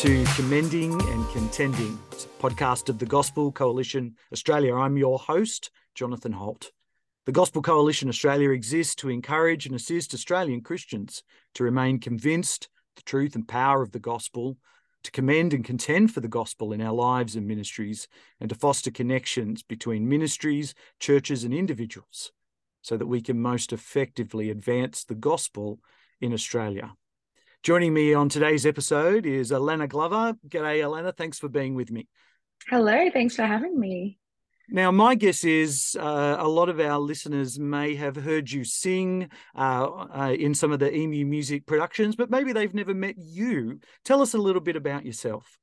To Commending and Contending, podcast of the Gospel Coalition Australia. I'm your host, Jonathan Holt. The Gospel Coalition Australia exists to encourage and assist Australian Christians to remain convinced the truth and power of the gospel, to commend and contend for the gospel in our lives and ministries, and to foster connections between ministries, churches, and individuals so that we can most effectively advance the gospel in Australia. Joining me on today's episode is Alanna Glover. G'day, Alanna. Thanks for being with me. Hello. Thanks for having me. Now, my guess is uh, a lot of our listeners may have heard you sing uh, uh, in some of the Emu music productions, but maybe they've never met you. Tell us a little bit about yourself.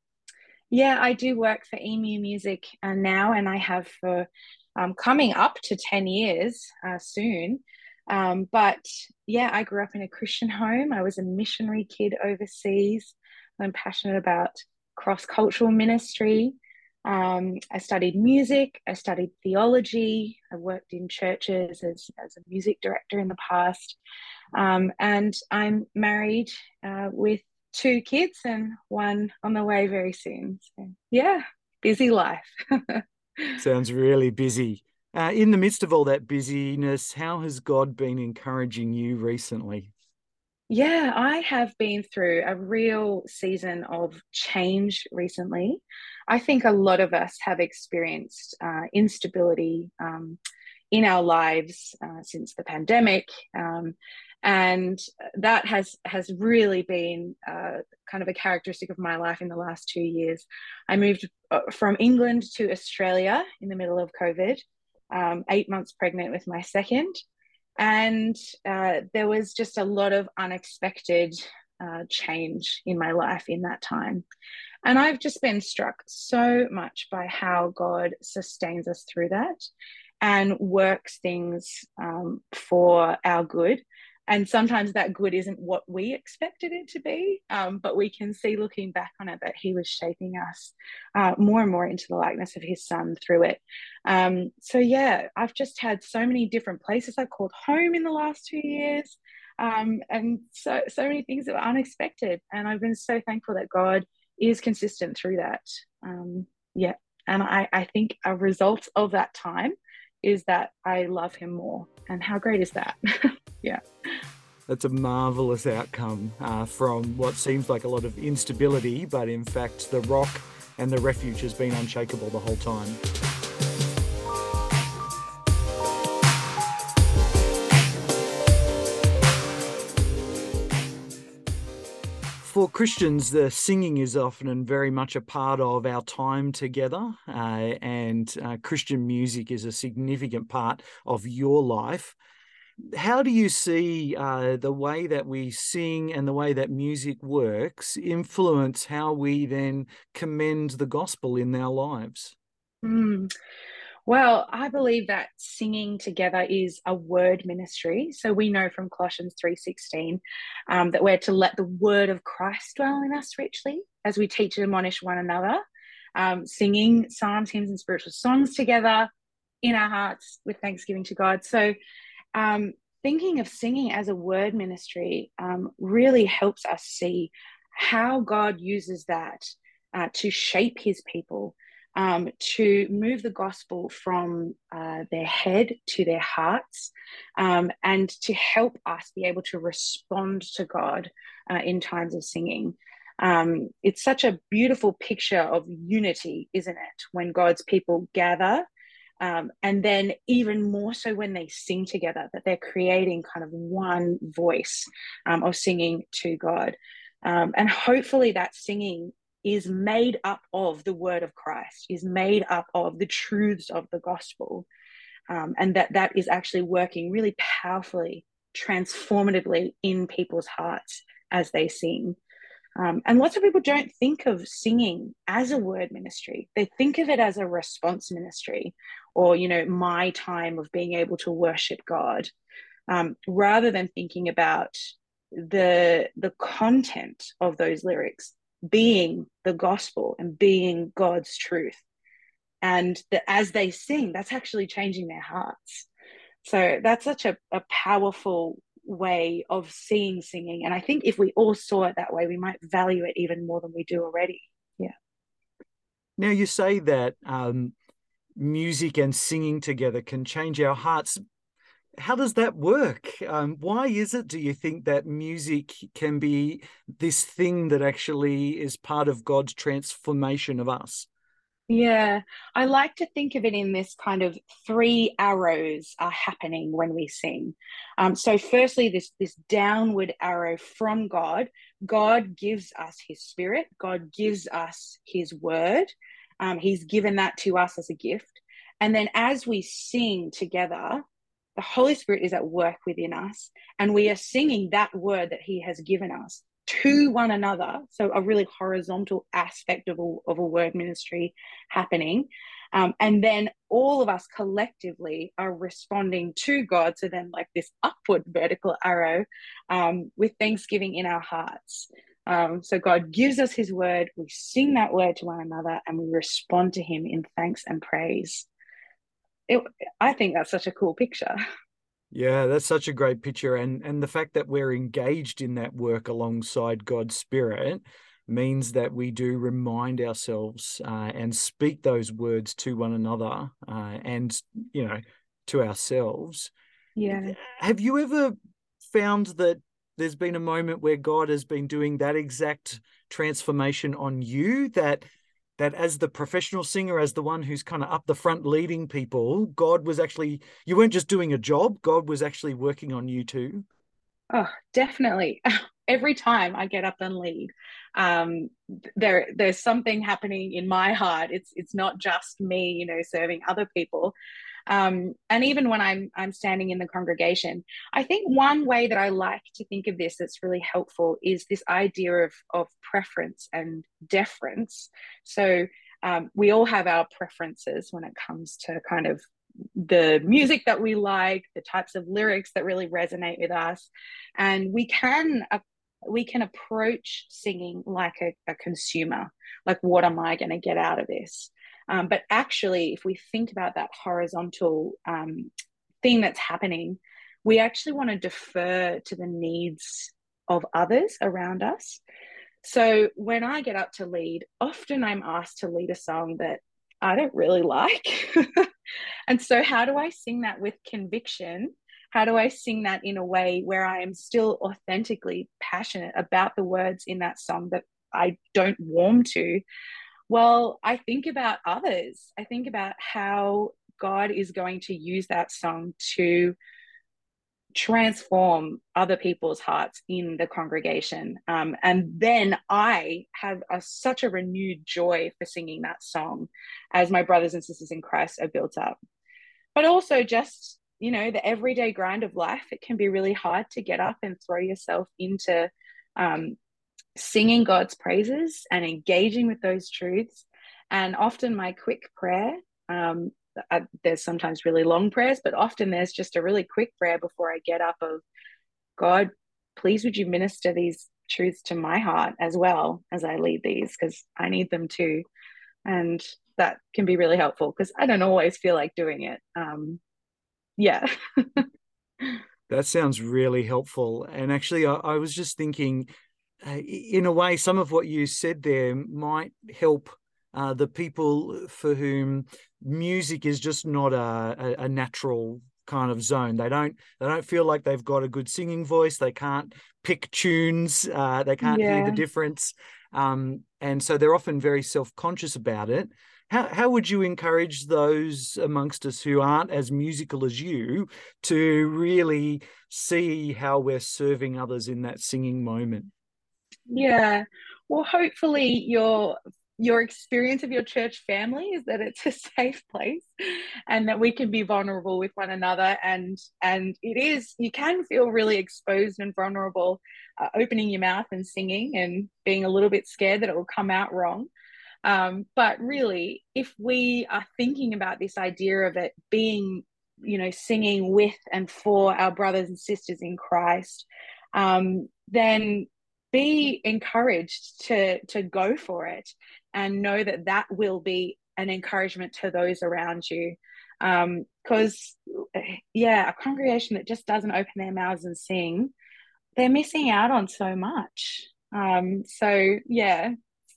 Yeah, I do work for Emu Music uh, now, and I have for um, coming up to 10 years uh, soon. Um, but yeah, I grew up in a Christian home. I was a missionary kid overseas. I'm passionate about cross cultural ministry. Um, I studied music, I studied theology, I worked in churches as, as a music director in the past. Um, and I'm married uh, with two kids and one on the way very soon. So, yeah, busy life. Sounds really busy. Uh, in the midst of all that busyness, how has God been encouraging you recently? Yeah, I have been through a real season of change recently. I think a lot of us have experienced uh, instability um, in our lives uh, since the pandemic. Um, and that has has really been uh, kind of a characteristic of my life in the last two years. I moved uh, from England to Australia in the middle of COVID, um, eight months pregnant with my second. And uh, there was just a lot of unexpected uh, change in my life in that time. And I've just been struck so much by how God sustains us through that and works things um, for our good and sometimes that good isn't what we expected it to be um, but we can see looking back on it that he was shaping us uh, more and more into the likeness of his son through it. Um, so yeah i've just had so many different places. I've called home in the last two years um, and so so many things that were unexpected. And i've been so thankful that god is consistent through that. Um, yeah and I, I think a result of that time is that i love him more and how great is that yeah. That's a marvelous outcome uh, from what seems like a lot of instability, but in fact, the rock and the refuge has been unshakable the whole time. For Christians, the singing is often and very much a part of our time together, uh, and uh, Christian music is a significant part of your life how do you see uh, the way that we sing and the way that music works influence how we then commend the gospel in our lives? Mm. Well, I believe that singing together is a word ministry. So we know from Colossians 3.16 um, that we're to let the word of Christ dwell in us richly as we teach and admonish one another, um, singing psalms, hymns, and spiritual songs together in our hearts with thanksgiving to God. So um, thinking of singing as a word ministry um, really helps us see how God uses that uh, to shape his people, um, to move the gospel from uh, their head to their hearts, um, and to help us be able to respond to God uh, in times of singing. Um, it's such a beautiful picture of unity, isn't it? When God's people gather um, and then even more so when they sing together that they're creating kind of one voice um, of singing to god um, and hopefully that singing is made up of the word of christ is made up of the truths of the gospel um, and that that is actually working really powerfully transformatively in people's hearts as they sing um, and lots of people don't think of singing as a word ministry. They think of it as a response ministry or, you know, my time of being able to worship God, um, rather than thinking about the, the content of those lyrics being the gospel and being God's truth. And that as they sing, that's actually changing their hearts. So that's such a, a powerful way of seeing singing. And I think if we all saw it that way, we might value it even more than we do already. Yeah. Now, you say that um, music and singing together can change our hearts. How does that work? Um, why is it, do you think, that music can be this thing that actually is part of God's transformation of us? Yeah, I like to think of it in this kind of three arrows are happening when we sing. Um, so, firstly, this this downward arrow from God. God gives us His Spirit. God gives us His Word. Um, he's given that to us as a gift. And then, as we sing together, the Holy Spirit is at work within us, and we are singing that word that He has given us to one another. So a really horizontal aspect of a, of a word ministry happening. Um, and then all of us collectively are responding to God. So then, like this upward vertical arrow um, with thanksgiving in our hearts. Um, so God gives us his word, we sing that word to one another, and we respond to him in thanks and praise. It, I think that's such a cool picture. Yeah, that's such a great picture, and and the fact that we're engaged in that work alongside God's Spirit means that we do remind ourselves uh, and speak those words to one another, uh, and you know, to ourselves. Yeah. Have you ever found that there's been a moment where God has been doing that exact transformation on you that that as the professional singer, as the one who's kind of up the front leading people, God was actually, you weren't just doing a job, God was actually working on you too? Oh, definitely. Every time I get up and lead, um, there there's something happening in my heart. It's it's not just me, you know, serving other people. Um, and even when I'm I'm standing in the congregation, I think one way that I like to think of this that's really helpful is this idea of of preference and deference. So um, we all have our preferences when it comes to kind of the music that we like, the types of lyrics that really resonate with us, and we can uh, we can approach singing like a, a consumer. Like, what am I going to get out of this? Um, but actually, if we think about that horizontal um, thing that's happening, we actually want to defer to the needs of others around us. So when I get up to lead, often I'm asked to lead a song that I don't really like. and so, how do I sing that with conviction? How do I sing that in a way where I am still authentically passionate about the words in that song that I don't warm to, well, I think about others. I think about how God is going to use that song to transform other people's hearts in the congregation. Um, and then I have a, such a renewed joy for singing that song as my brothers and sisters in Christ are built up. But also, just, you know, the everyday grind of life, it can be really hard to get up and throw yourself into um, singing God's praises and engaging with those truths. And often, my quick prayer, um, I, there's sometimes really long prayers, but often there's just a really quick prayer before I get up of God, please would you minister these truths to my heart as well as I lead these because I need them too. And that can be really helpful because I don't always feel like doing it. Um, yeah. that sounds really helpful. And actually, I, I was just thinking uh, in a way, some of what you said there might help uh, the people for whom music is just not a, a, a, natural kind of zone. They don't they don't feel like they've got a good singing voice. They can't pick tunes. Uh, they can't yeah. hear the difference, um, and so they're often very self conscious about it. How, how would you encourage those amongst us who aren't as musical as you to really see how we're serving others in that singing moment? Yeah. Well, hopefully your your experience of your church family is that it's a safe place and that we can be vulnerable with one another and and it is you can feel really exposed and vulnerable uh, opening your mouth and singing and being a little bit scared that it will come out wrong um, but really if we are thinking about this idea of it being you know singing with and for our brothers and sisters in christ um, then be encouraged to to go for it and know that that will be an encouragement to those around you Because, um, yeah, a congregation that just doesn't open their mouths and sing, they're missing out on so much. Um, so, yeah,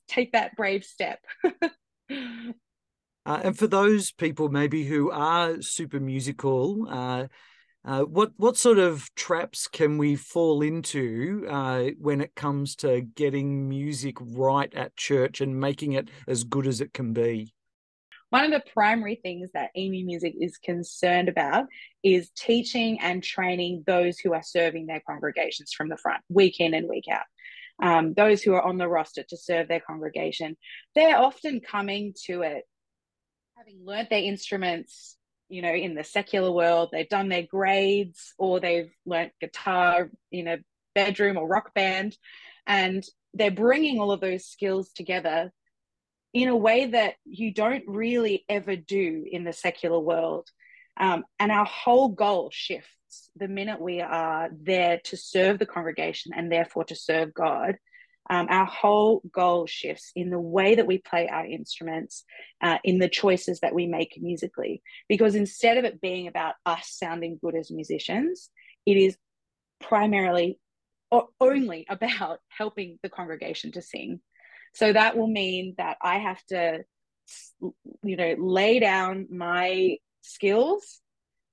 take that brave step. Uh, and for those people maybe who are super musical, uh, uh, what what sort of traps can we fall into uh, when it comes to getting music right at church and making it as good as it can be? One of the primary things that Emu Music is concerned about is teaching and training those who are serving their congregations from the front, week in and week out. Um, those who are on the roster to serve their congregation, they're often coming to it having learned their instruments, you know, in the secular world, they've done their grades or they've learnt guitar in a bedroom or rock band, and they're bringing all of those skills together in a way that you don't really ever do in the secular world. Um, and our whole goal shifts the minute we are there to serve the congregation and therefore to serve God um, our whole goal shifts in the way that we play our instruments, uh, in the choices that we make musically. Because instead of it being about us sounding good as musicians, it is primarily or only about helping the congregation to sing. So that will mean that I have to, you know, lay down my skills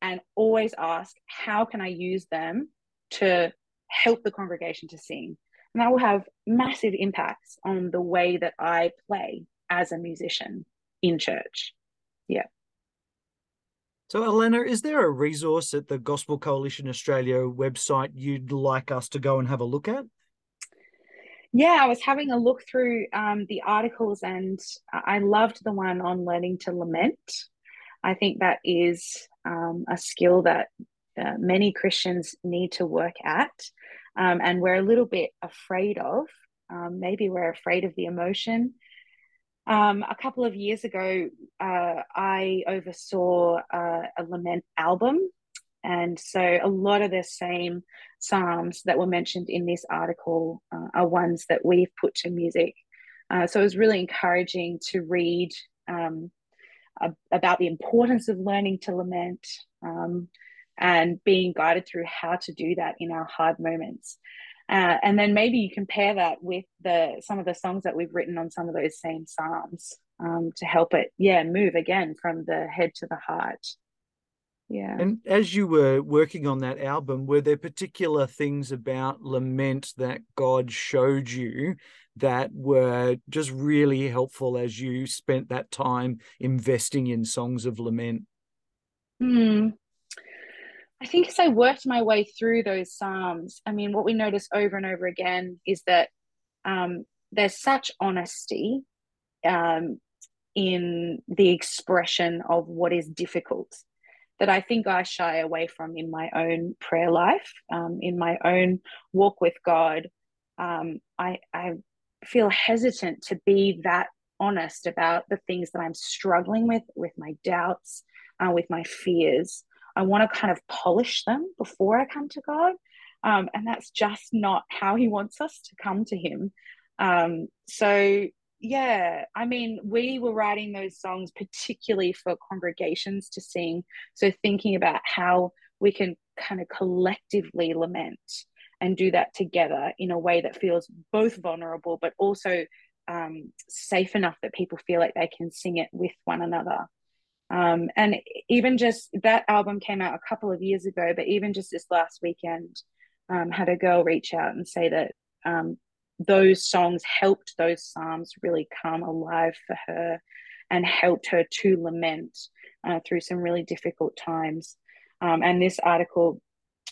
and always ask, how can I use them to help the congregation to sing? And that will have massive impacts on the way that I play as a musician in church. Yeah. So, Alanna, is there a resource at the Gospel Coalition Australia website you'd like us to go and have a look at? Yeah, I was having a look through um, the articles and I loved the one on learning to lament. I think that is um, a skill that uh, many Christians need to work at um, and we're a little bit afraid of. Um, maybe we're afraid of the emotion. Um, a couple of years ago, uh, I oversaw uh, a lament album. And so a lot of the same Psalms that were mentioned in this article uh, are ones that we've put to music. Uh, so it was really encouraging to read um, about the importance of learning to lament, um, and being guided through how to do that in our hard moments. Uh, and then maybe you compare that with the some of the songs that we've written on some of those same psalms um, to help it, yeah, move again from the head to the heart. Yeah. And as you were working on that album, were there particular things about lament that God showed you that were just really helpful as you spent that time investing in songs of lament? Hmm. I think as I worked my way through those Psalms, I mean, what we notice over and over again is that um, there's such honesty um, in the expression of what is difficult that I think I shy away from in my own prayer life, um, in my own walk with God. Um, I, I feel hesitant to be that honest about the things that I'm struggling with, with my doubts, uh, with my fears. I want to kind of polish them before I come to God. Um, and that's just not how He wants us to come to Him. Um, so, yeah, I mean, we were writing those songs particularly for congregations to sing. So, thinking about how we can kind of collectively lament and do that together in a way that feels both vulnerable but also um, safe enough that people feel like they can sing it with one another. Um, and even just that album came out a couple of years ago, but even just this last weekend, um, had a girl reach out and say that um, those songs helped those psalms really come alive for her and helped her to lament uh, through some really difficult times. Um, and this article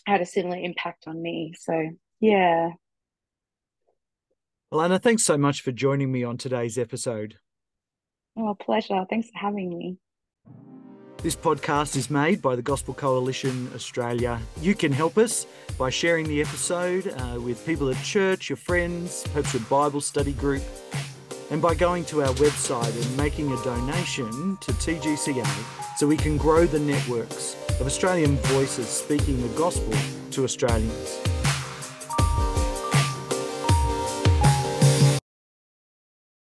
had a similar impact on me. So, yeah. Alanna, thanks so much for joining me on today's episode. Oh, pleasure. Thanks for having me. This podcast is made by the Gospel Coalition Australia. You can help us by sharing the episode uh, with people at church, your friends, perhaps your Bible study group, and by going to our website and making a donation to TGCA so we can grow the networks of Australian voices speaking the gospel to Australians.